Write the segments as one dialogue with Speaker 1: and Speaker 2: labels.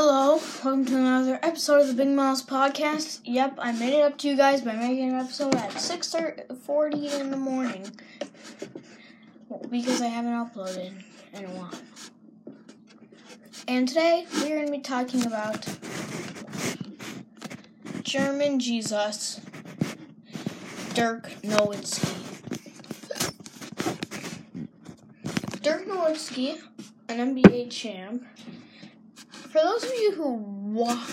Speaker 1: Hello, welcome to another episode of the Big Miles Podcast. Yep, I made it up to you guys by making an episode at 6.40 in the morning. Because I haven't uploaded in a while. And today, we're going to be talking about German Jesus, Dirk Nowitzki. Dirk Nowitzki, an NBA champ, for those of you who wa-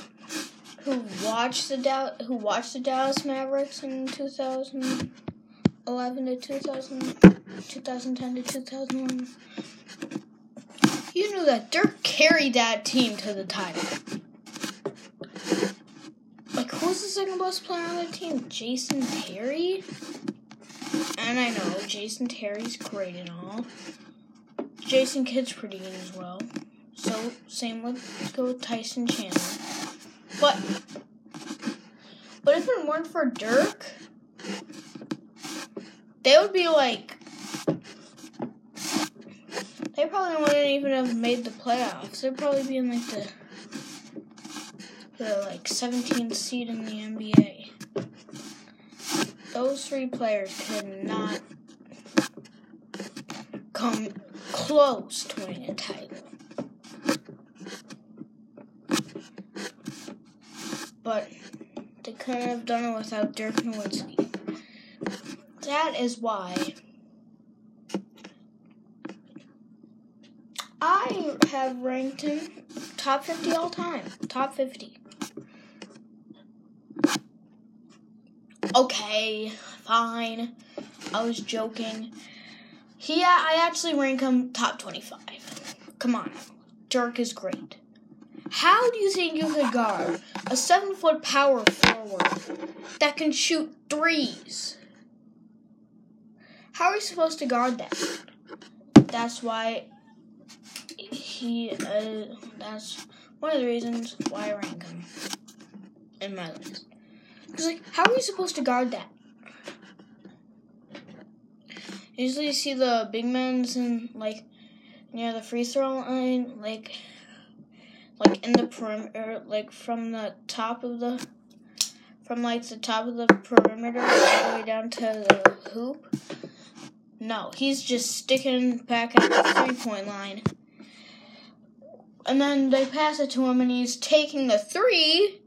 Speaker 1: who watched the Dow- who watched the Dallas Mavericks in 2011 to 2000, 2010 to 2011, you knew that Dirk carried that team to the title. Like, who's the second best player on the team? Jason Terry? And I know Jason Terry's great and all. Jason Kidd's pretty good as well. So same with go with Tyson Chandler. But but if it weren't for Dirk, they would be like they probably wouldn't even have made the playoffs. They'd probably be in like the the like 17th seed in the NBA. Those three players could not come close to winning a title. But they couldn't have done it without Dirk Nowitzki. That is why I have ranked him top 50 all time. Top 50. Okay, fine. I was joking. He, I actually rank him top 25. Come on. Dirk is great. How do you think you could guard a seven foot power forward that can shoot threes? How are you supposed to guard that? That's why he. Uh, that's one of the reasons why I rank him in my list. Because, like, how are you supposed to guard that? Usually, you see the big men's and like near the free throw line, like like in the perimeter, like from the top of the, from like the top of the perimeter all the way down to the hoop. No, he's just sticking back at the three point line. And then they pass it to him and he's taking the three.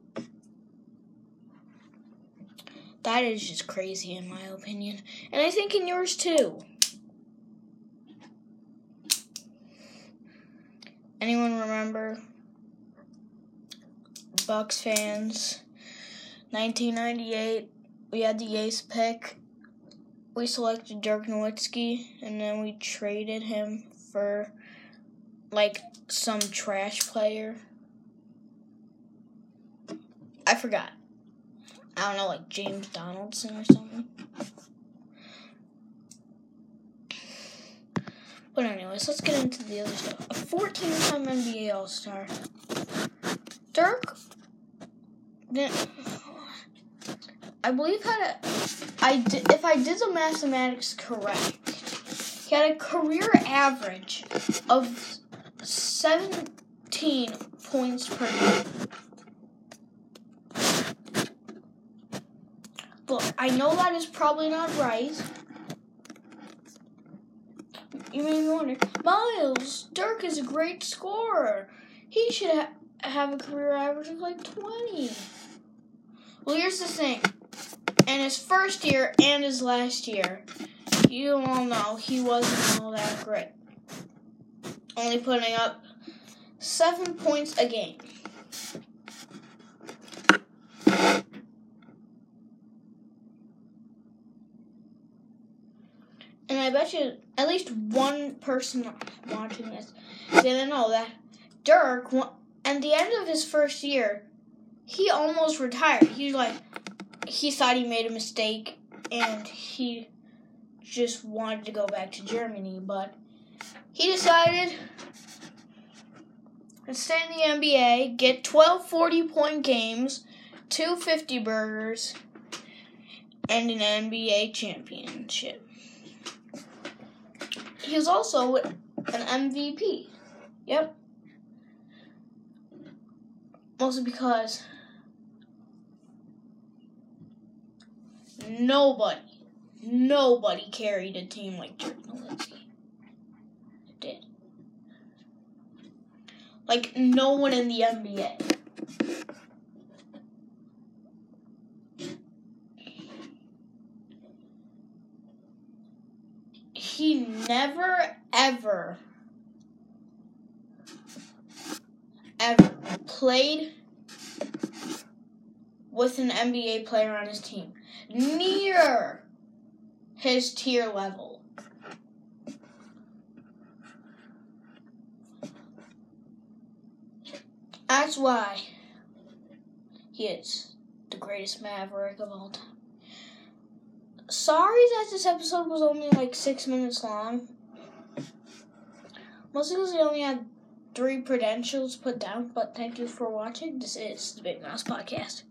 Speaker 1: That is just crazy in my opinion. And I think in yours too. Anyone remember Bucks fans. 1998, we had the ace pick. We selected Dirk Nowitzki, and then we traded him for like some trash player. I forgot. I don't know, like James Donaldson or something. But anyways, let's get into the other stuff. A 14-time NBA All-Star. Dirk I believe had a, I did, if I did the mathematics correct, he had a career average of 17 points per game. Look, I know that is probably not right. You may be wondering, Miles, Dirk is a great scorer. He should ha- have a career average of like 20. Well, here's the thing. In his first year and his last year, you all know he wasn't all that great. Only putting up seven points a game. And I bet you at least one person watching this didn't know that Dirk, at the end of his first year, he almost retired. He like he thought he made a mistake and he just wanted to go back to Germany, but he decided to stay in the NBA, get 12 40 point games, two fifty burgers, and an NBA championship. He was also an MVP. Yep. Mostly because nobody, nobody carried a team like Dirk Nowitzki did. Like no one in the NBA. He never ever ever played with an NBA player on his team near his tier level. That's why he is the greatest maverick of all time. Sorry that this episode was only like six minutes long. Mostly because we only had three credentials put down, but thank you for watching. This is the Big Mouse Podcast.